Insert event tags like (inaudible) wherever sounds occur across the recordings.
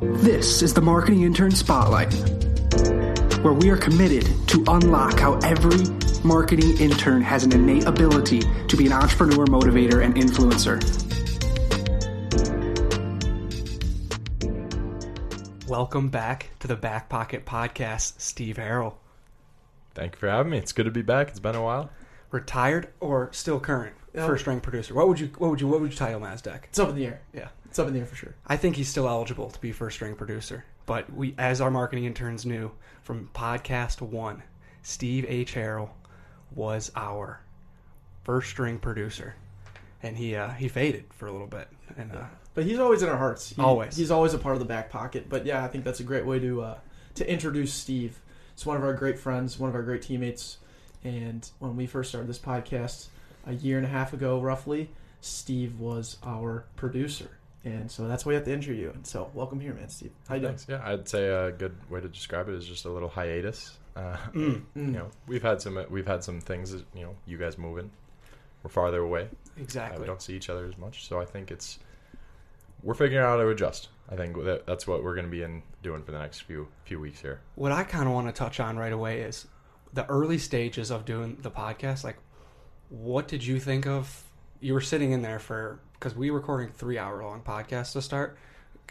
This is the Marketing Intern Spotlight, where we are committed to unlock how every marketing intern has an innate ability to be an entrepreneur, motivator, and influencer. Welcome back to the Back Pocket Podcast, Steve Harrell. Thank you for having me. It's good to be back. It's been a while. Retired or still current Yeah. first string producer? What would you what would you what would you title Mazdeck? It's up in the air. Yeah. It's up in the air for sure. I think he's still eligible to be first string producer. But we as our marketing interns knew from podcast one, Steve H. Harrell was our first string producer. And he uh, he faded for a little bit. And uh, But he's always in our hearts. He- Always. He's always a part of the back pocket. But yeah, I think that's a great way to uh, to introduce Steve. He's one of our great friends, one of our great teammates. And when we first started this podcast a year and a half ago, roughly, Steve was our producer. And so that's why we have to intro you. And so welcome here, man, Steve. How you doing? Yeah, I'd say a good way to describe it is just a little hiatus. Uh, mm, You know, we've had some we've had some things. that, You know, you guys moving, we're farther away. Uh, exactly. we don't see each other as much, so I think it's we're figuring out how to adjust. I think that, that's what we're going to be in doing for the next few few weeks here. what I kind of want to touch on right away is the early stages of doing the podcast. Like, what did you think of? You were sitting in there for because we were recording three hour long podcasts to start,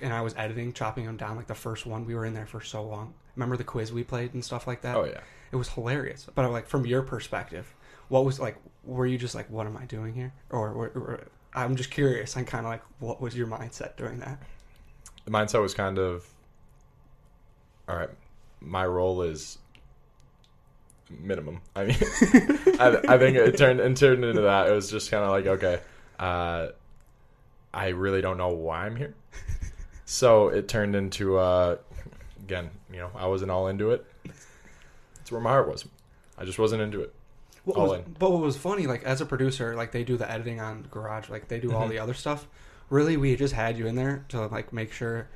and I was editing, chopping them down. Like the first one, we were in there for so long. Remember the quiz we played and stuff like that? Oh yeah. It was hilarious. But I'm like from your perspective, what was like? Were you just like, what am I doing here? Or, or, or I'm just curious. I'm kind of like, what was your mindset during that? The mindset was kind of all right. My role is minimum. I mean, (laughs) I, I think it turned it turned into that. It was just kind of like okay, uh, I really don't know why I'm here. So it turned into uh, again, you know, I wasn't all into it. That's where my heart was. I just wasn't into it. What all was, in. but what was funny, like as a producer, like they do the editing on Garage, like they do all Mhm. the other stuff. Really, we just had you in there to like make sure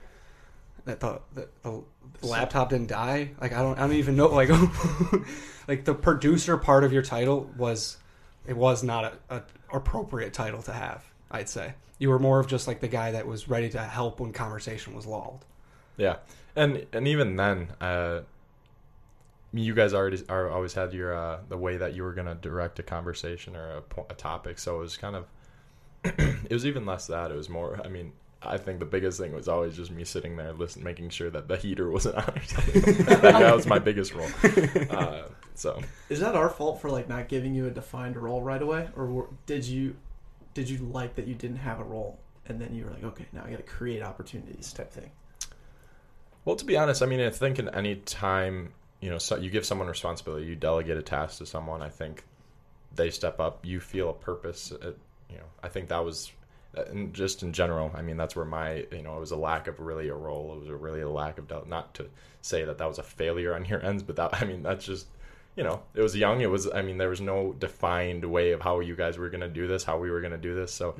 that the the, the, the laptop didn't die. Like I don't, I don't even know. Like, (laughs) like the producer part of your title was, it was not a, a appropriate title to have. I'd say you were more of just like the guy that was ready to help when conversation was lulled. Yeah, and and even then, uh, you guys already are always had your uh, the way that you were gonna direct a conversation or a, a topic. So it was kind of (clears throat) it was even less that. It was more. I mean, I think the biggest thing was always just me sitting there, listen, making sure that the heater wasn't on. Or something. (laughs) that. that was my biggest role. (laughs) Uh, so Is that our fault for like not giving you a defined role right away, or did you did you like that you didn't have a role, and then you were like, okay, now I got to create opportunities type thing? Well, to be honest, I mean, I think in any time you know so you give someone responsibility, you delegate a task to someone. I think they step up. You feel a purpose. It, you know, I think that was, uh, and just in general. I mean, that's where my you know it was a lack of really a role. It was a really a lack of not to say that that was a failure on your (laughs) ends, but that I mean that's just you know it was young. It was I mean there was no defined way of how you guys were going to do this, how we were going to do this. So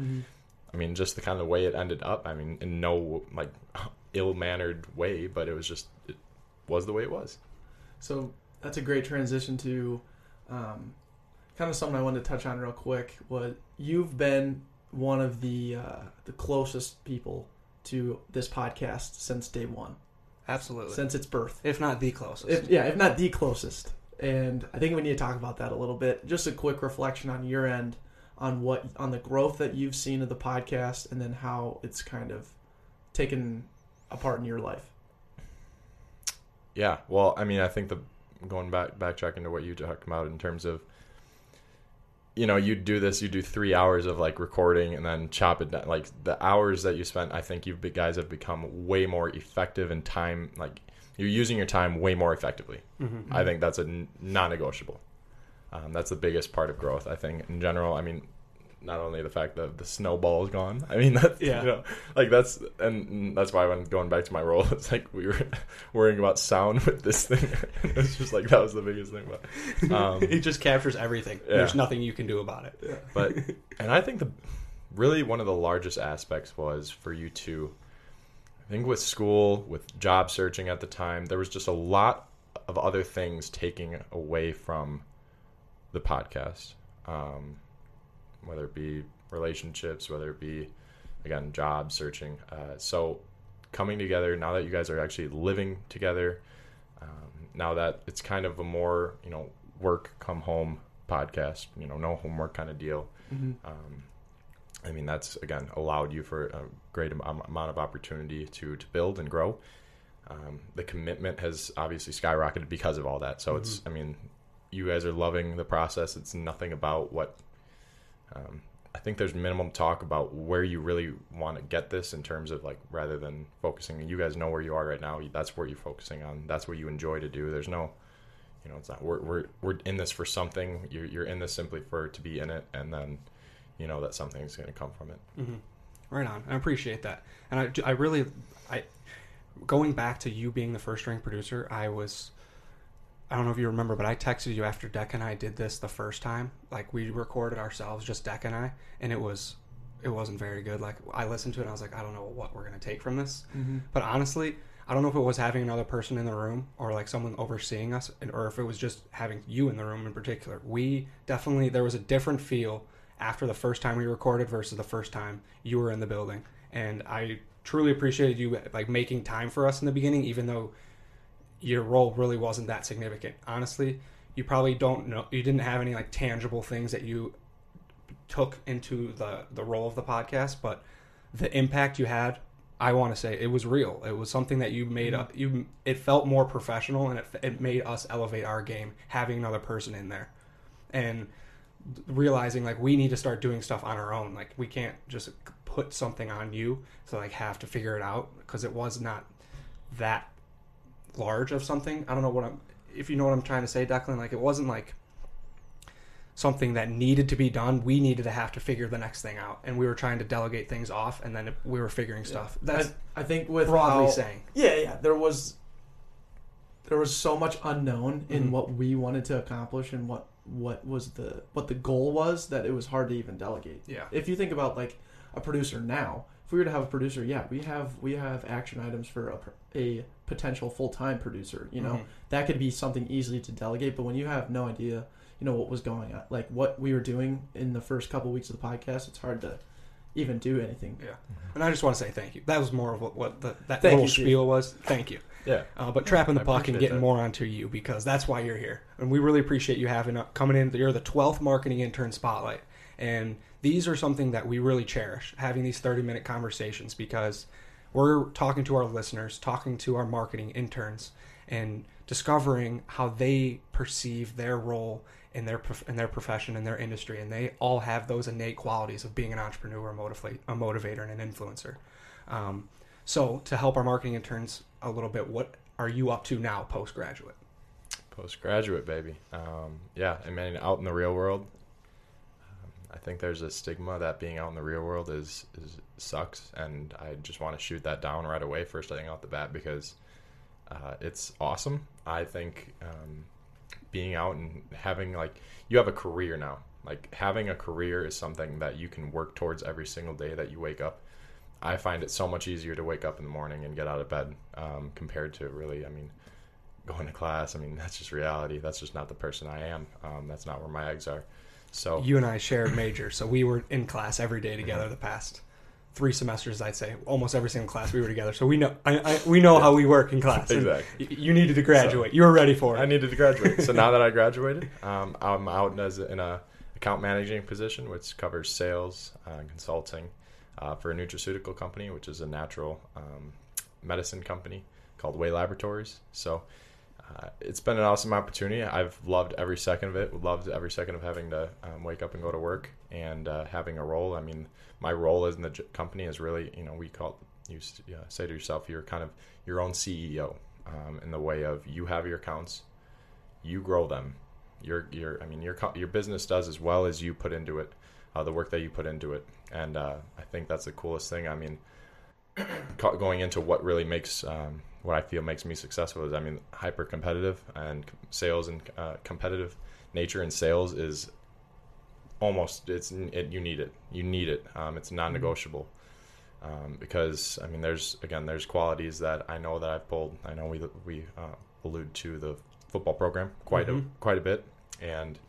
I mean, just the kind of way it ended up. I mean, in no like (laughs) ill-mannered way, but it was just it was the way it was. So that's a great transition to um, kind of something I wanted to touch on real quick. Was you've been one of the uh, the closest people to this podcast since day one, Absolutely, since its birth. if not the closest. If, yeah, if not the closest. And I think we need to talk about that a little bit. Just a quick reflection on your end on what on the growth that you've seen of the podcast, and then how it's kind of taken a part in your life. Yeah, well, I mean, I think the going back backtracking to what you talked about in terms of you know, you do this, you do three hours of like recording and then chop it down. Like the hours that you spent, I think you guys have become way more effective in time. Like you're using your time way more effectively. Mhm. I think that's a non-negotiable. Um, that's the biggest part of growth. I think in general. I mean, not only the fact that the snowball is gone. (laughs) I mean, that's Yeah. you know, like that's and that's why when going back to my role, (laughs) it's like we were (laughs) worrying about sound with this thing. it's just like that was the biggest thing. But um, it just captures everything. Yeah. There's nothing you can do about it. but and I think the really one of the largest aspects was for you to I think with school, with job searching at the time, there was just a lot of other things taking away from the podcast. Um, whether it be relationships, whether it be again job searching. Uh, so coming together now that you guys are actually living together. Um, now that it's kind of a more you know work come home podcast, you know, no homework kind of deal. Mhm. Um, I mean, that's again allowed you for a great amount of opportunity to to build and grow. Um, the commitment has obviously skyrocketed because of all that. So it's, I mean, you guys are loving the process. It's nothing about what. Um, I think there's minimum talk about where you really want to get this in terms of like rather than focusing. You guys know where you are right now. That's where you're focusing on. That's what you enjoy to do. There's no, you know, it's not. We're we're we're in this for something. You're you're in this simply for to be in it, and then, you know, that something's going to come from it. hmm Right on. I appreciate that, and I, I really, I, going back to you being the first string producer, I was, I don't know if you remember, but I texted you after Deck and I did this the first time. Like we recorded ourselves, just Deck and I, and it was, it wasn't very good. Like I listened to it, and I was like, I don't know what we're gonna take from this. Mhm. But honestly, I don't know if it was having another person in the room or like someone overseeing us, and- or if it was just having you in the room in particular. We definitely there was a different feel after the first time we recorded versus the first time you were in the building, and I truly appreciated you like making time for us in the beginning, even though your role really wasn't that significant. Honestly, you probably don't know you didn't have any like tangible things that you took into the the role of the podcast, but the impact you had, I want to say it was real. It was something that you made mm-hmm. up. You it felt more professional, and it it made us elevate our game having another person in there, and realizing like we need to start doing stuff on our own. Like we can't just put something on you to like have to figure it out because it was not that large of something. I don't know what I'm if you know what I'm trying to say, Declan. Like it wasn't like something that needed to be done. We needed to have to figure the next thing out, and we were trying to delegate things off, and then we were figuring stuff. That's I, I think with broadly how- saying. Yeah, yeah. There was there was so much unknown in Mhm. what we wanted to accomplish and what what was the what the goal was that it was hard to even delegate. Yeah. If you think about like a producer now, if we were to have a producer, yeah, we have we have action items for a, a potential full time producer. You know, Mhm. that could be something easily to delegate. But when you have no idea, you know what was going on, like what we were doing in the first couple weeks of the podcast, it's hard to even do anything. Yeah. And I just want to say thank you. That was more of what, what the, that Thank little you, Steve. spiel was. Thank you. (laughs) Yeah. Uh, but trapping the I puck and getting that. more onto you because that's why you're here, and we really appreciate you having uh, coming in. You're the twelfth marketing intern spotlight, and these are something that we really cherish having these 30 minute conversations because we're talking to our listeners, talking to our marketing interns, and discovering how they perceive their role in their in their profession in their industry, and they all have those innate qualities of being an entrepreneur, a, a motivator, and an influencer. Um, so, to help our marketing interns a little bit, what are you up to now, postgraduate? Postgraduate, baby. Um, yeah, I mean, out in the real world, um, I think there's a stigma that being out in the real world is, is sucks, and I just want to shoot that down right away, first thing out the bat, because uh, it's awesome. I think um, being out and having like you have a career now. Like having a career is something that you can work towards every single day that you wake up. I find it so much easier to wake up in the morning and get out of bed um, compared to really, I mean, going to class. I mean, (laughs) that's just reality. That's just not the person I am. Um, that's not where my eggs are. So You and I shared majors, so we were in class every day together the past three semesters. I'd say almost every single class we were together, so we know I, I, we know how we work in class. Exactly. y- You needed to graduate. you were ready for it. I needed to graduate. so now that I graduated, um, I'm out as in a account managing position, which covers sales uh, and consulting uh, for a nutraceutical company, which is a natural um, medicine company called Wei Laboratories. So uh, it's been an awesome opportunity. I've loved every second of it. Loved every second of having to um, wake up and go to work and uh, having a role. I mean, my role in the company is really, you know, we call you say to yourself, you're kind of your own CEO um, in the way of you have your accounts, you grow them. Your your I mean your your business does as well as you put into it, uh, the work that you put into it, and uh, I think that's the coolest thing. I mean, (clears throat) going into what really makes um, what I feel makes me successful is I mean hyper competitive and sales and uh, competitive nature in sales is almost it's it, you need it you need it um, it's non-negotiable um, because I mean there's again there's qualities that I know that I've pulled I know we we uh, allude to the football program quite Mhm. a quite a bit and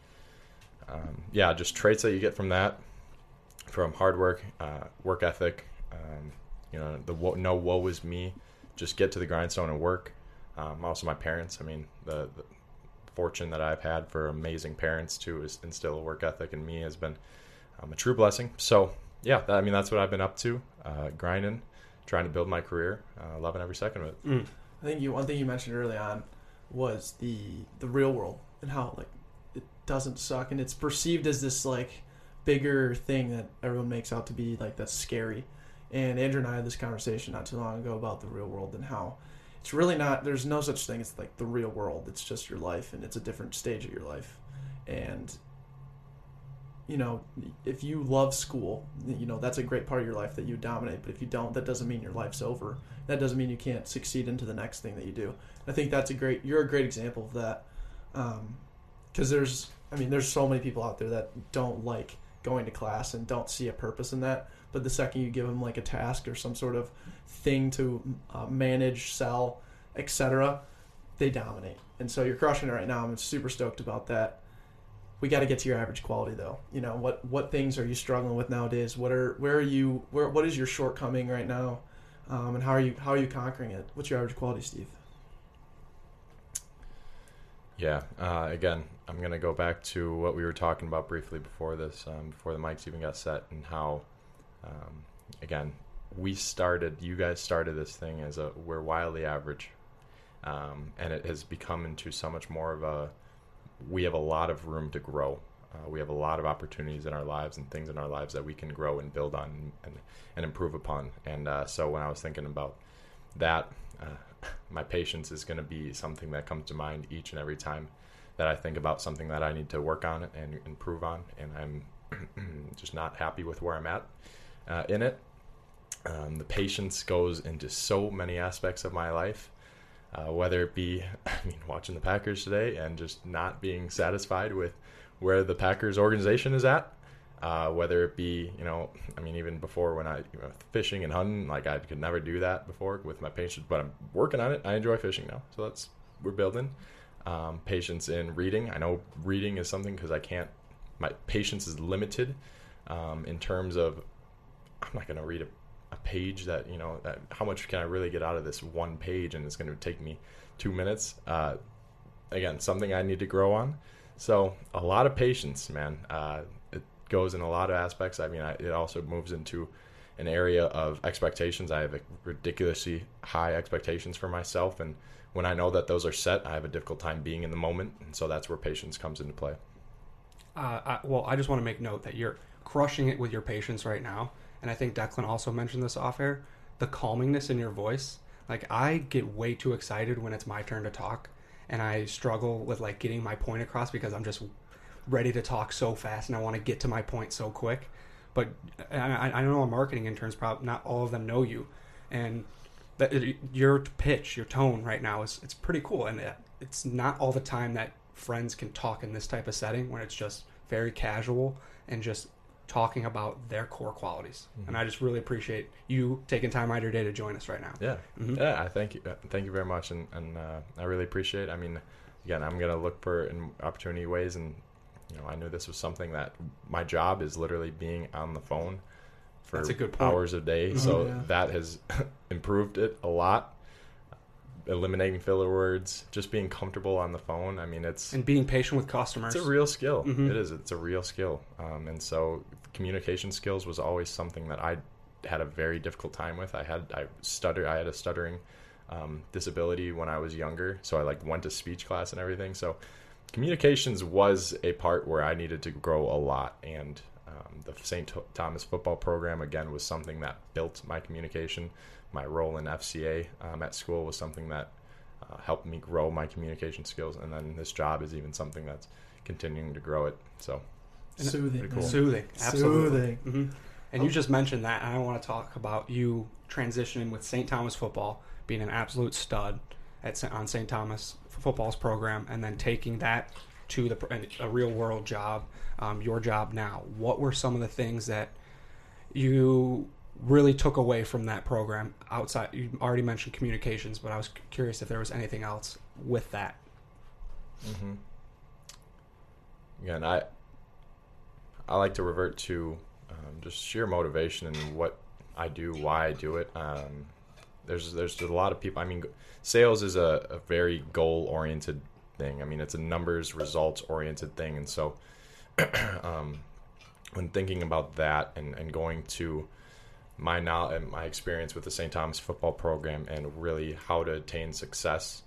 um, yeah just traits that you get from that from hard work uh, work ethic um, you know the wo- no woe is me, just get to the grindstone and work. Um, also, my parents. I mean, the, the fortune that I've had for amazing parents to instill a work ethic in me has been um, a true blessing. So yeah, that, I mean that's what I've been up to, uh, grinding, trying to build my career, uh, loving every second of it. Mm. I think you one thing you mentioned early on was the the real world and how like it doesn't suck and it's perceived as this like bigger thing that everyone makes out to be like that's scary. And Andrew and I had this conversation not too long ago about the real world and how it's really not there's no such thing as like the real world. It's just your life and it's a different stage of your life. And you know, if you love school, you know, that's a great part of your life that you dominate. But if you don't, that doesn't mean your life's over. That doesn't mean you can't succeed into the next thing that you do. I think that's a great, you're a great example of that. Um, because there's, I mean, there's so many people out there that don't like going to class and don't see a purpose in that. But the second you give them like a task or some sort of thing to uh, manage, sell, etc., they dominate. And so you're crushing it right now. I'm super stoked about that we got to get to your average quality though you know what what things are you struggling with nowadays what are where are you where what is your shortcoming right now um, and how are you how are you conquering it what's your average quality steve Yeah. Uh, again, I'm gonna go back to what we were talking about briefly before this, um, before the mics even got set, and how, um, again, we started. You guys started this thing as a we're wildly average, um, and it has become into so much more of a. We have a lot of room to grow. Uh, we have a lot of opportunities in our lives and things in our lives that we can grow and build on and, and improve upon. And uh, so when I was thinking about that, uh, (laughs) my patience is going to be something that comes to mind each and every time that I think about something that I need to work on and improve on, and I'm (clears throat) just not happy with where I'm at uh, in it. Um, the patience goes into so many aspects of my life, uh, whether it be, (laughs) I mean, watching the Packers today and just not being satisfied with where the Packers organization is at, uh, whether it be, you know, I mean, even before when I you know, fishing and hunting, like I could never do that before with my patience, but I'm working on it. I enjoy fishing now, so that's we're building. Um, patience in reading. I know reading is something because I can't. My patience is limited um, in terms of I'm not going to read a, a page that you know. That, how much can I really get out of this one page? And it's going to take me two minutes. Uh, again, something I need to grow on. So a lot of patience, man. Uh, it goes in a lot of aspects. I mean, I, it also moves into an area of expectations. I have ridiculously high expectations for myself, and when I know that those are set, I have a difficult time being in the moment, and so that's where patience comes into play. Uh, I, well, I just want to make note that you're crushing it with your patience right now, and I think Declan also mentioned this off air. The calmingness in your voice, like I get way too excited when it's my turn to talk, and I struggle with like getting my point across because I'm just ready to talk so fast and I want to get to my point so quick. But uh, I, I don't know our marketing interns, probably not all of them know you, and that uh, your pitch, your tone right now is it's pretty cool, and uh, it's not all the time that friends can talk in this type of setting when it's just very casual and just talking about their core qualities. Mm-hmm. And I just really appreciate you taking time out of your day to join us right now. Yeah, mm-hmm. yeah. I thank you, thank you very much, and and uh, I really appreciate. It. I mean, again, I'm gonna look for in opportunity ways, and you know, I knew this was something that my job is literally being on the phone for hours a day. Mm-hmm, so yeah. that has (laughs) improved it a lot. Eliminating filler words, just being comfortable on the phone. I mean, it's and being patient with customers. It's a real skill. Mm-hmm. It is. It's a real skill. Um, and so, communication skills was always something that I had a very difficult time with. I had I stutter. I had a stuttering um, disability when I was younger, so I like went to speech class and everything. So, communications was a part where I needed to grow a lot, and um, the St. Thomas football program again was something that built my communication. My role in FCA um, at school was something that uh, helped me grow my communication skills, and then this job is even something that's continuing to grow it. So soothing, cool. soothing, absolutely. Soothing. Mm-hmm. And you just mentioned that, and I want to talk about you transitioning with St. Thomas football, being an absolute stud at on St. Thomas football's program, and then taking that to the a real world job, um, your job now. What were some of the things that you really took away from that program outside you already mentioned communications but i was curious if there was anything else with that mm-hmm. again i i like to revert to um, just sheer motivation and what I do, why I do it. Um, there's there's a lot of people. I mean, sales is a, a very goal oriented thing. I mean, it's a numbers results oriented thing, and so (clears throat) um, when thinking about that and, and going to my now and my experience with the St. Thomas football program and really how to attain success,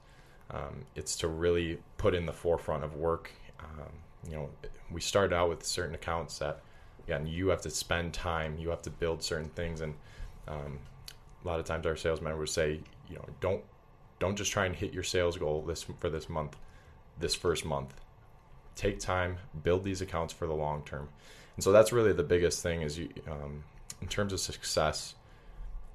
um, it's to really put in the forefront of work. Um, you know, we started out with certain accounts that, again, you have to spend time, you have to build certain things, and um, a lot of times our salesmen would say, you know, don't don't just try and hit your sales goal this for this month, this first month. Take time, build these accounts for the long term, and so that's really the biggest thing. Is you, um, in terms of success,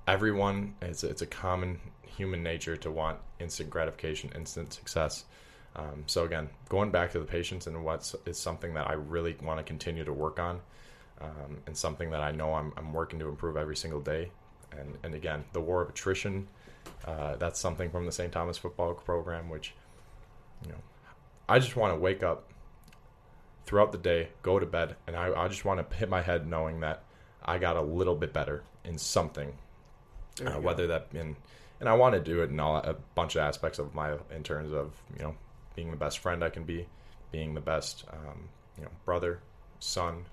everyone it's it's a common human nature to want instant gratification, instant success. Um, so again, going back to the patience and what is something that I really want to continue to work on, um, and something that I know I'm, I'm working to improve every single day. And and again, the war of attrition, uh, that's something from the St. Thomas football program, which you know, I just want to wake up throughout the day, go to bed, and I, I just want to hit my head knowing that I got a little bit better in something, uh, whether that in and I want to do it in all a bunch of aspects of my in terms of you know being the best friend I can be, being the best um, you know brother, son.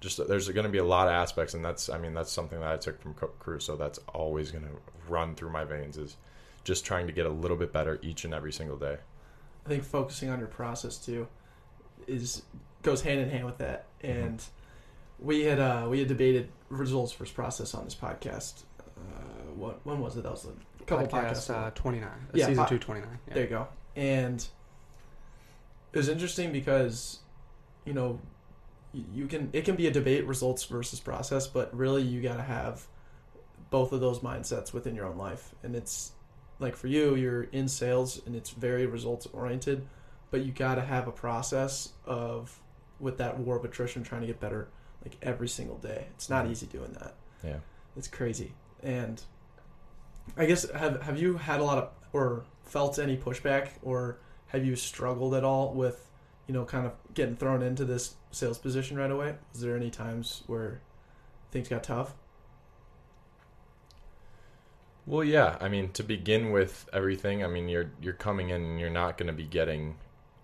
Just there's going to be a lot of aspects, and that's I mean that's something that I took from Crew, so that's always going to run through my veins is just trying to get a little bit better each and every single day. I think focusing on your process too is goes hand in hand with that, Mm-hmm. We had uh, we had debated results versus process on this podcast. Uh, what when was it? That was a couple podcasts. Podcast ago. uh, 29. Yeah, season po- 2, 29. Yeah. There you go. And it was interesting because, you know, you can it can be a debate results versus process, but really you got to have both of those mindsets within your own life. And it's like for you, you're in sales and it's very results oriented, but you got to have a process of with that war of attrition trying to get better like every single day. It's not Mhm. easy doing that. Yeah. It's crazy. And I guess have have you had a lot of or felt any pushback or have you struggled at all with you know kind of getting thrown into this sales position right away? Was there any times where things got tough? Well, yeah. I mean, to begin with everything, I mean, you're you're coming in and you're not going to be getting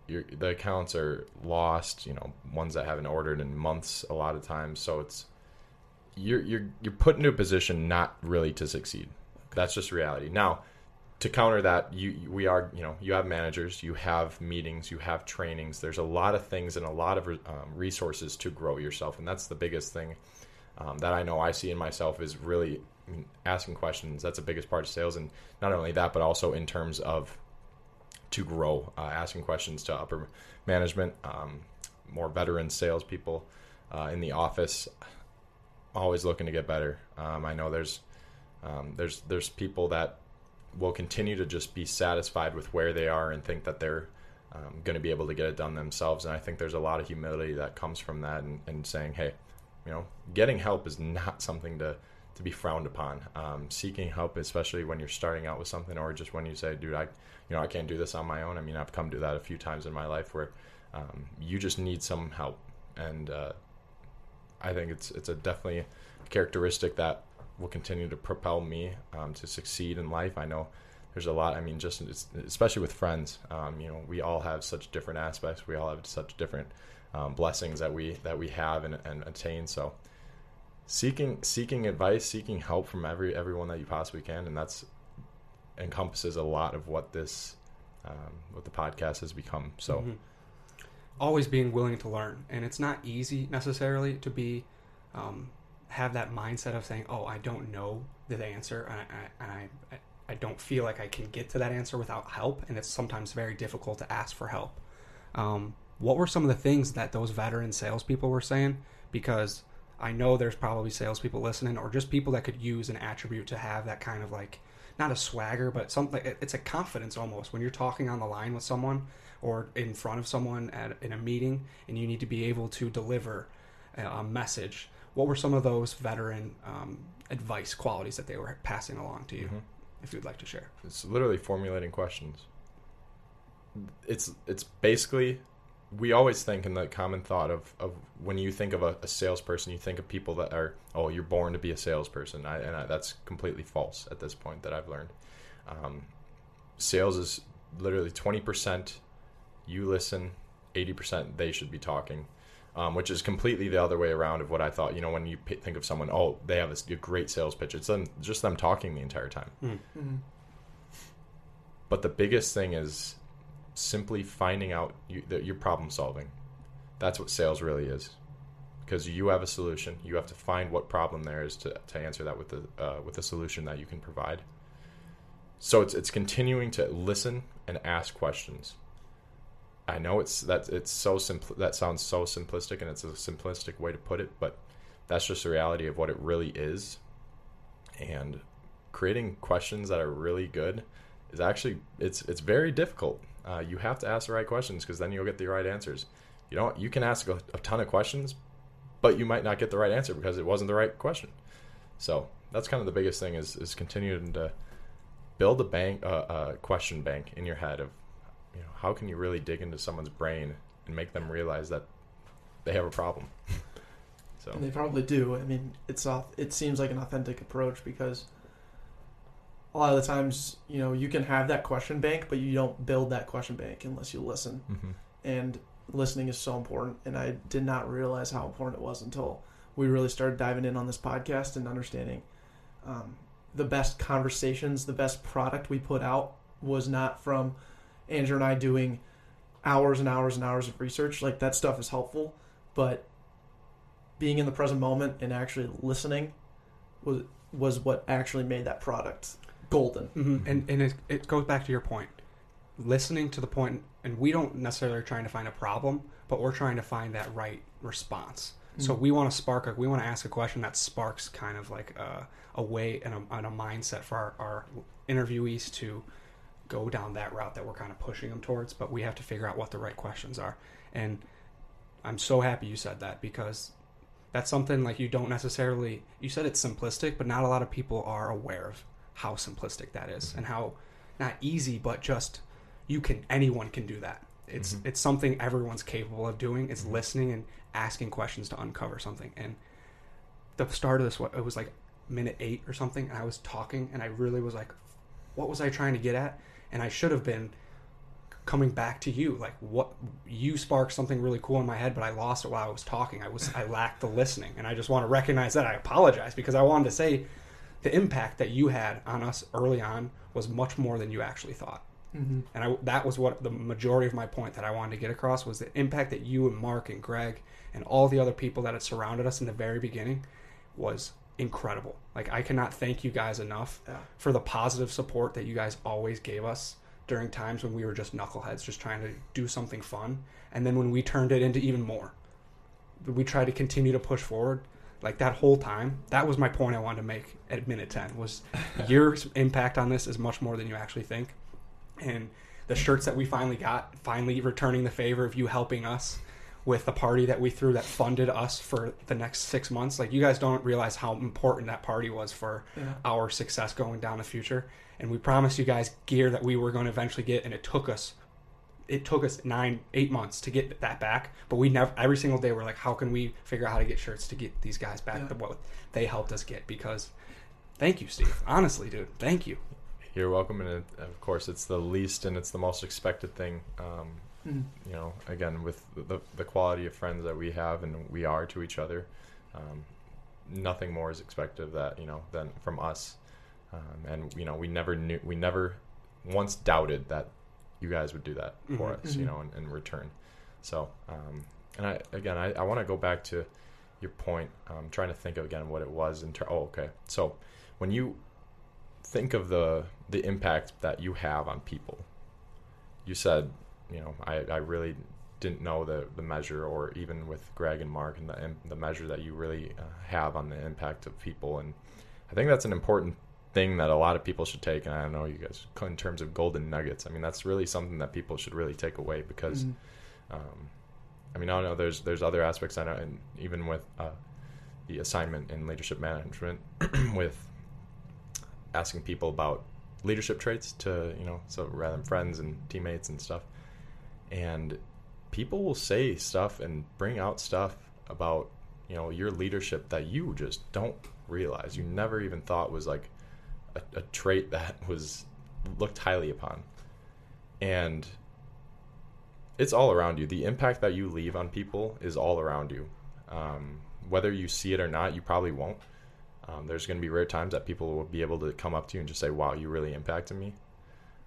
your the accounts are lost. You know, ones that haven't ordered in months a lot of times. So it's you're you're you're put into a position not really to succeed. That's just reality. Now, to counter that, you we are you know you have managers, you have meetings, you have trainings. There's a lot of things and a lot of um, resources to grow yourself, and that's the biggest thing um, that I know I see in myself is really I mean, asking questions. That's the biggest part of sales, and not only that, but also in terms of to grow, uh, asking questions to upper management, um, more veteran salespeople uh, in the office. Always looking to get better. Um, I know there's um, there's there's people that will continue to just be satisfied with where they are and think that they're um, going to be able to get it done themselves. And I think there's a lot of humility that comes from that, and, and saying, hey, you know, getting help is not something to to be frowned upon. Um, seeking help, especially when you're starting out with something, or just when you say, "Dude, I, you know, I can't do this on my own." I mean, I've come to that a few times in my life where um, you just need some help, and uh, I think it's it's a definitely characteristic that will continue to propel me um, to succeed in life. I know there's a lot. I mean, just especially with friends, um, you know, we all have such different aspects. We all have such different um, blessings that we that we have and, and attain. So seeking seeking advice, seeking help from every everyone that you possibly can, and that's encompasses a lot of what this um, what the podcast has become. So Mhm. always being willing to learn, and it's not easy necessarily to be um, have that mindset of saying, "Oh, I don't know the answer, and I, I, and I I don't feel like I can get to that answer without help." And it's sometimes very difficult to ask for help. Um, what were some of the things that those veteran salespeople were saying? Because I know there's probably salespeople listening, or just people that could use an attribute to have that kind of like not a swagger, but something. It's a confidence almost when you're talking on the line with someone or in front of someone at in a meeting, and you need to be able to deliver a, a message. What were some of those veteran um, advice qualities that they were passing along to you? Mhm. If you'd like to share. It's literally formulating questions. It's it's basically we always think in the common thought of, of when you think of a, a salesperson, you think of people that are, oh, you're born to be a salesperson. I, and I, that's completely false at this point that I've learned. Um, sales is literally 20% you listen, 80% they should be talking. Um, which is completely the other way around of what I thought. You know, when you p- think of someone, oh, they have a, a great sales pitch, it's them just them talking the entire time. Mhm. But the biggest thing is simply finding out you, that you're problem solving. That's what sales really is. Because you have a solution, you have to find what problem there is to, to answer that with the uh, with a solution that you can provide. So it's it's continuing to listen and ask questions. I know it's that it's so simple that sounds so simplistic and it's a simplistic way to put it, but that's just the reality of what it really is. And creating questions that are really good is actually it's it's very difficult. Uh, you have to ask the right questions because then you'll get the right answers. You know, you can ask a, a ton of questions, but you might not get the right answer because it wasn't the right question. So that's kind of the biggest thing is is continuing to build a bank, uh, uh, question bank in your head of, you know, how can you really dig into someone's brain and make them realize that they have a problem. (laughs) so And they probably do. I mean, it's auth- it seems like an authentic approach because a lot of the times, you know, you can have that question bank, but you don't build that question bank unless you listen. mhm. And listening is so important. And I did not realize how important it was until we really started diving in on this podcast and understanding um, the best conversations, the best product we put out was not from Andrew and I doing hours and hours and hours of research. Like that stuff is helpful, but being in the present moment and actually listening was was what actually made that product golden. hmm And and it, it goes back to your point, listening to the point, and we don't necessarily trying to find a problem, but we're trying to find that right response. So Mhm. we want to spark a, we want to ask a question that sparks kind of like a, a way and a, and a mindset for our, our interviewees to go down that route that we're kind of pushing them towards. But we have to figure out what the right questions are. And I'm so happy you said that because that's something like you don't necessarily you said it's simplistic, but not a lot of people are aware of how simplistic that is and how not easy, but just you can anyone can do that. It's Mhm. it's something everyone's capable of doing. It's listening and asking questions to uncover something. And the start of this, what it was like minute eight or something, and I was talking, and I really was like, what was I trying to get at? And I should have been coming back to you like what you sparked something really cool in my head but i lost it while i was talking i was i lacked the listening and i just want to recognize that i apologize because i wanted to say the impact that you had on us early on was much more than you actually thought Mm-hmm. and I, that was what the majority of my point that I wanted to get across was the impact that you and Mark and Greg and all the other people that had surrounded us in the very beginning was incredible. Like I cannot thank you guys enough Yeah. for the positive support that you guys always gave us during times when we were just knuckleheads, just trying to do something fun. And then when we turned it into even more, we tried to continue to push forward. Like that whole time, that was my point I wanted to make at minute ten was (laughs) your impact on this is much more than you actually think and the shirts that we finally got, finally returning the favor of you helping us with the party that we threw that funded us for the next six months. Like you guys don't realize how important that party was for Yeah. our success going down the future. And we promised you guys gear that we were going to eventually get, and it took us. It took us nine, eight months to get that back, but we never. Every single day, we're like, "How can we figure out how to get shirts to get these guys back Yeah. the what they helped us get?" Because, thank you, Steve. Honestly, dude, thank you. You're welcome, and it, of course, it's the least and it's the most expected thing. Um, Mhm. you know, again, with the, the quality of friends that we have and we are to each other, um, nothing more is expected of that, you know, than from us. Um, and you know, we never knew, we never once doubted that you guys would do that for Mhm. us, you know, in, in return. So, um, and I again, I, I want to go back to your point. I'm trying to think of again what it was in ter- Oh, okay. So, when you think of the the impact that you have on people, you said, you know, I, I really didn't know the, the measure, or even with Greg and Mark, and the the measure that you really uh, have on the impact of people, and I think that's an important thing that a lot of people should take. And I don't know you guys, in terms of golden nuggets, I mean, that's really something that people should really take away because. Mhm. Um, I mean, I don't know there's there's other aspects I know, and even with uh, the assignment in leadership management, (clears throat) with asking people about leadership traits to you know, so rather than friends and teammates and stuff, and people will say stuff and bring out stuff about you know your leadership that you just don't realize you never even thought was like a, a trait that was looked highly upon. And it's all around you. The impact that you leave on people is all around you. Um, whether you see it or not you probably won't. Um, there's going to be rare times that people will be able to come up to you and just say wow you really impacted me.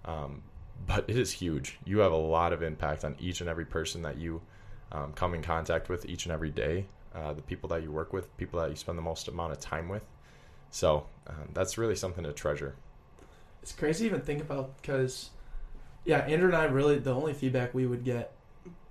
Um, but it is huge. You have a lot of impact on each and every person that you um, come in contact with each and every day. Uh, the people that you work with, people that you spend the most amount of time with. So um, that's really something to treasure. It's crazy even think about because, yeah, Andrew and I really the only feedback we would get,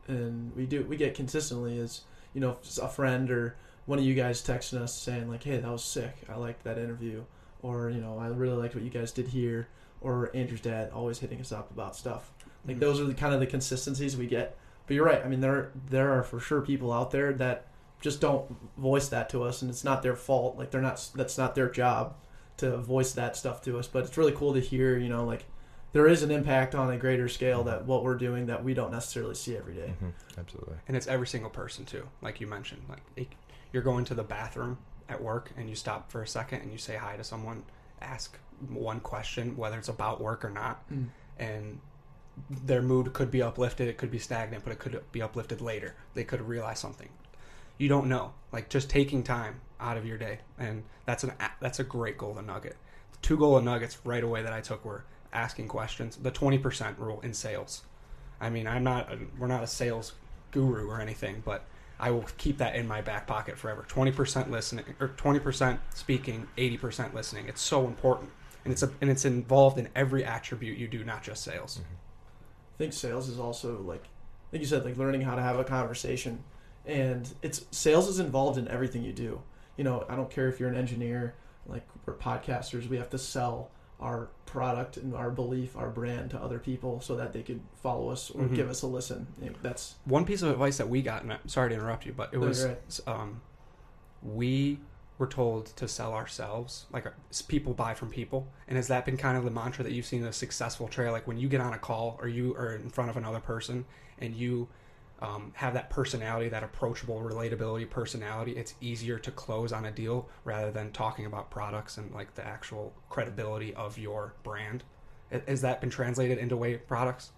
and we do we get consistently is you know a friend or one of you guys texting us saying like, hey, that was sick. I liked that interview, or you know, I really liked what you guys did here, or Andrew's dad always hitting us up about stuff. Like Mhm. those are the kind of the consistencies we get. But you're right. I mean, there there are for sure people out there that just don't voice that to us, and it's not their fault. Like they're not. That's not their job to voice that stuff to us. But it's really cool to hear. You know, like there is an impact on a greater scale that what we're doing that we don't necessarily see every day. Absolutely. and it's every single person too like you mentioned like it, you're going to the bathroom at work and you stop for a second and you say hi to someone ask one question whether it's about work or not Mm. and their mood could be uplifted it could be stagnant but it could be uplifted later they could realize something you don't know like just taking time out of your day. And that's an that's a great golden nugget. Two golden nuggets right away that i took were asking questions. The 20% rule in sales. I mean i'm not a, we're not a sales guru or anything but i will keep that in my back pocket forever. 20% listening or 20% speaking 80% listening. It's so important. And it's a, and it's involved in every attribute you do not just sales. Mm-hmm. I think sales is also like, like you said, like learning how to have a conversation, and it's sales is involved in everything you do. You know, I don't care if you're an engineer, like we're podcasters, we have to sell our product and our belief, our brand to other people so that they could follow us or Mhm. give us a listen. You know, That's one piece of advice that we got and I'm sorry to interrupt you but it No, was right. um, we were told to sell ourselves like uh, people buy from people and has that been kind of the mantra that you've seen in a successful trail like when you get on a call or you are in front of another person and you um, have that personality that approachable relatability personality it's easier to close on a deal rather than talking about products and like the actual credibility of your brand has that been translated into Wei products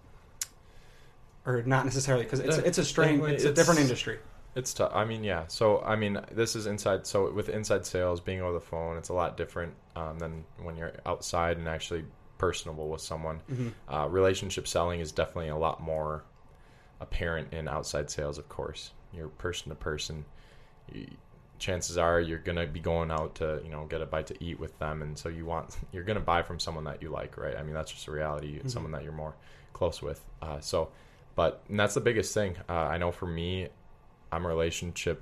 or not necessarily because it's, it's a strange definitely, it's a different industry It's tough. I mean, yeah. So, I mean, this is inside. So, with inside sales, being over the phone, it's a lot different um, than when you're outside and actually personable with someone. Mhm. Uh, relationship selling is definitely a lot more apparent in outside sales, of course. You're person to person. Chances are you're going to be going out to, you know, get a bite to eat with them. And so you want, (laughs) you're going to buy from someone that you like, right? I mean, that's just a reality. It's Mhm. someone that you're more close with. Uh, so, but and that's the biggest thing. Uh, I know for me, I'm a relationship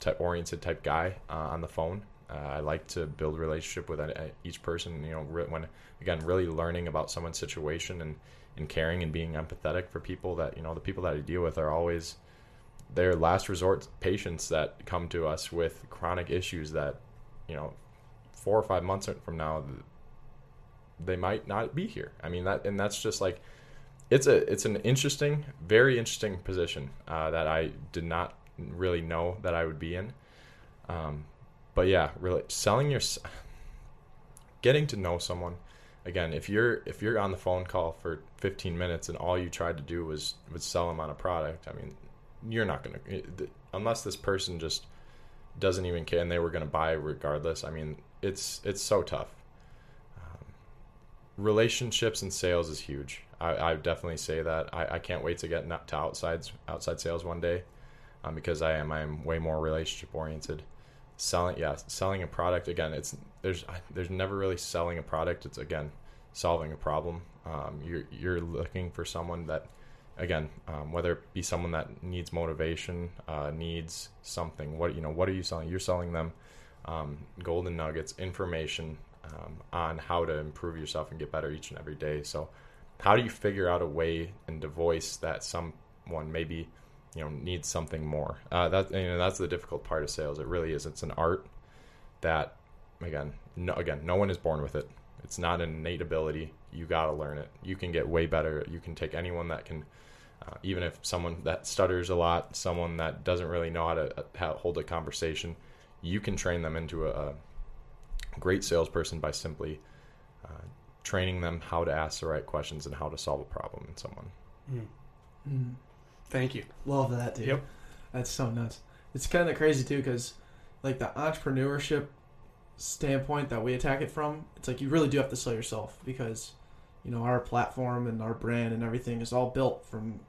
type oriented type guy uh, on the phone. Uh, I like to build relationship with uh, each person. You know, re- when again, really learning about someone's situation and and caring and being empathetic for people that you know the people that I deal with are always their last resort patients that come to us with chronic issues that you know four or five months from now they might not be here. I mean that and that's just like it's a it's an interesting, very interesting position uh, that I did not really know that I would be in. Um, but yeah, really selling your, getting to know someone. Again, if you're if you're on the phone call for 15 minutes and all you tried to do was was sell them on a product, I mean, you're not gonna unless this person just doesn't even care and they were gonna buy regardless. I mean, it's it's so tough. Um, relationships and sales is huge. I, I definitely say that. I, I can't wait to get to outside outside sales one day, um, because I am I am way more relationship oriented. Selling, yeah, selling a product again. It's there's there's never really selling a product. It's again solving a problem. Um, you're you're looking for someone that, again, um, whether it be someone that needs motivation, uh, needs something. What you know, what are you selling? You're selling them um, golden nuggets, information um, on how to improve yourself and get better each and every day. So, how do you figure out a way and to voice that someone maybe you know needs something more? Uh, that you know that's the difficult part of sales. It really is. It's an art that again, no, again, no one is born with it. It's not an innate ability. You got to learn it. You can get way better. You can take anyone that can Uh, even if someone that stutters a lot, someone that doesn't really know how to how, hold a conversation, you can train them into a, a great salesperson by simply uh, training them how to ask the right questions and how to solve a problem in someone. Mm. Mm. Thank you. Love that, dude. Yep. That's so nuts. It's kind of crazy too, because like the entrepreneurship standpoint that we attack it from, it's like you really do have to sell yourself because you know our platform and our brand and everything is all built from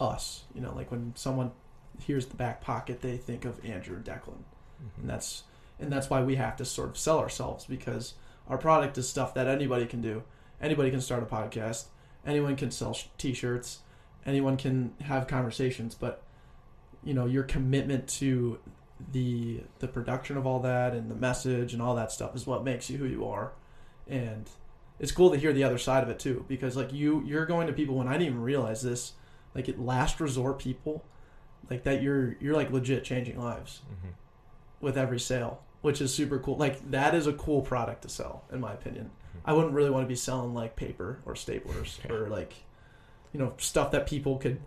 us. You know, like when someone hears the back pocket, they think of Andrew and Declan, mm-hmm. and that's and that's why we have to sort of sell ourselves because our product is stuff that anybody can do. Anybody can start a podcast. Anyone can sell sh- t-shirts. Anyone can have conversations, but you know your commitment to the the production of all that and the message and all that stuff is what makes you who you are. And it's cool to hear the other side of it too because like you you're going to people when I didn't even realize this, like at last resort people, like that you're you're like legit changing lives hmm with every sale, which is super cool. Like that is a cool product to sell, in my opinion. Mhm. I wouldn't really want to be selling like paper or staplers (laughs) or like, you know, stuff that people could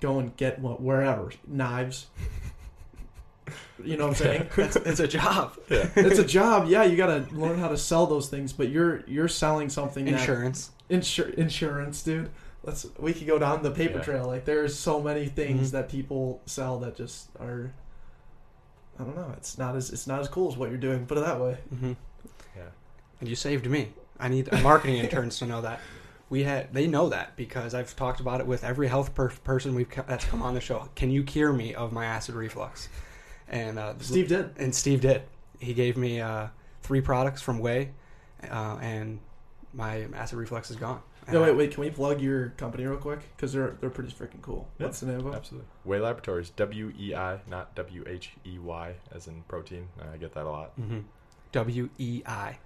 go and get what wherever knives. You know what I'm saying? (laughs) it's, it's a job. Yeah. it's a job. Yeah, you got to learn how to sell those things, but you're you're selling something that Insurance. Insur- insurance, dude. Let's we could go down the paper Yeah. trail. Like there's so many things Mhm. that people sell that just are. I don't know. It's not as it's not as cool as what you're doing. Put it that way. hmm Yeah. And you saved me. I need marketing interns to know that. We had they know that because I've talked about it with every health per- person we've co- that's come on the show. Can you cure me of my acid reflux? And uh, Steve did. and Steve did. He gave me uh, three products from Wei, uh, and my acid reflux is gone. No, wait, wait. Can we plug your company real quick? Because they're they're pretty freaking cool. Yeah. What's the name of it? Absolutely. Wei Laboratories, W E I, not W H E Y, as in protein. I get that a lot. Mhm. W E I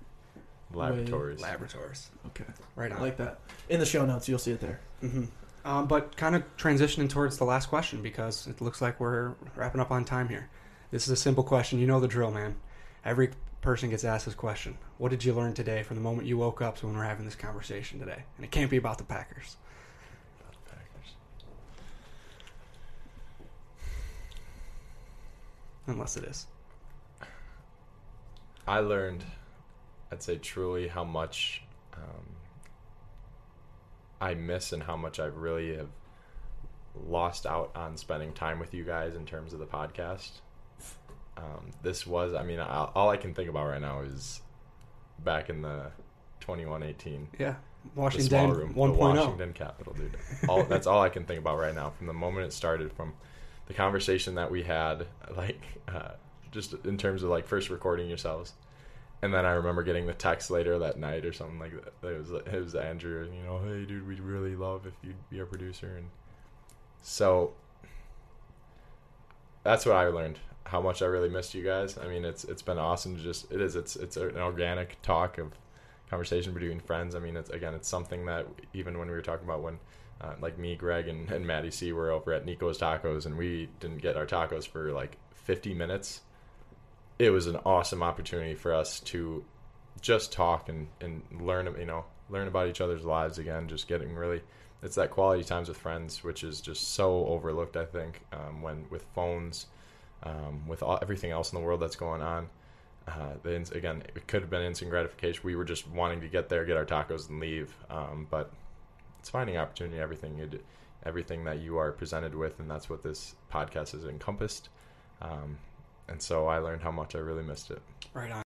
Laboratories. Laboratories. Okay, Right I like that. In the show notes, you'll see it there. hmm Um, but kind of transitioning towards the last question because it looks like we're wrapping up on time here. This is a simple question. You know the drill, man. Every person gets asked this question. What did you learn today from the moment you woke up to when we're having this conversation today? And it can't be about the Packers. Packers. Unless it is. I learned, I'd say truly how much um, I miss and how much I really have lost out on spending time with you guys in terms of the podcast. Um, this was, I mean, I, all I can think about right now is back in the 21-18 Yeah. the Washington small room, the 1.0. Washington Capital, dude. All, that's all I can think about right now. From the moment it started, from the conversation that we had, like uh, just in terms of like first recording yourselves, and then I remember getting the text later that night or something like that. It was it was Andrew, you know, hey dude, we'd really love if you'd be a producer, and so that's what I learned. How much I really missed you guys. I mean, it's it's been awesome to just it is it's it's an organic talk of conversation between friends. I mean, it's again, it's something that even when we were talking about when, uh, like me, Greg, and, and Maddie C were over at Nico's Tacos, and we didn't get our tacos for like 50 minutes. It was an awesome opportunity for us to just talk and, and learn, you know, learn about each other's lives again. Just getting really, it's that quality times with friends, which is just so overlooked. I think um, when with phones, um, with all, everything else in the world that's going on uh, the again, it could have been instant gratification. We were just wanting to get there, get our tacos, and leave. Um, but it's finding opportunity. Everything you do, everything that you are presented with, and that's what this podcast has encompassed. Um, and so I learned how much I really missed it. Right on.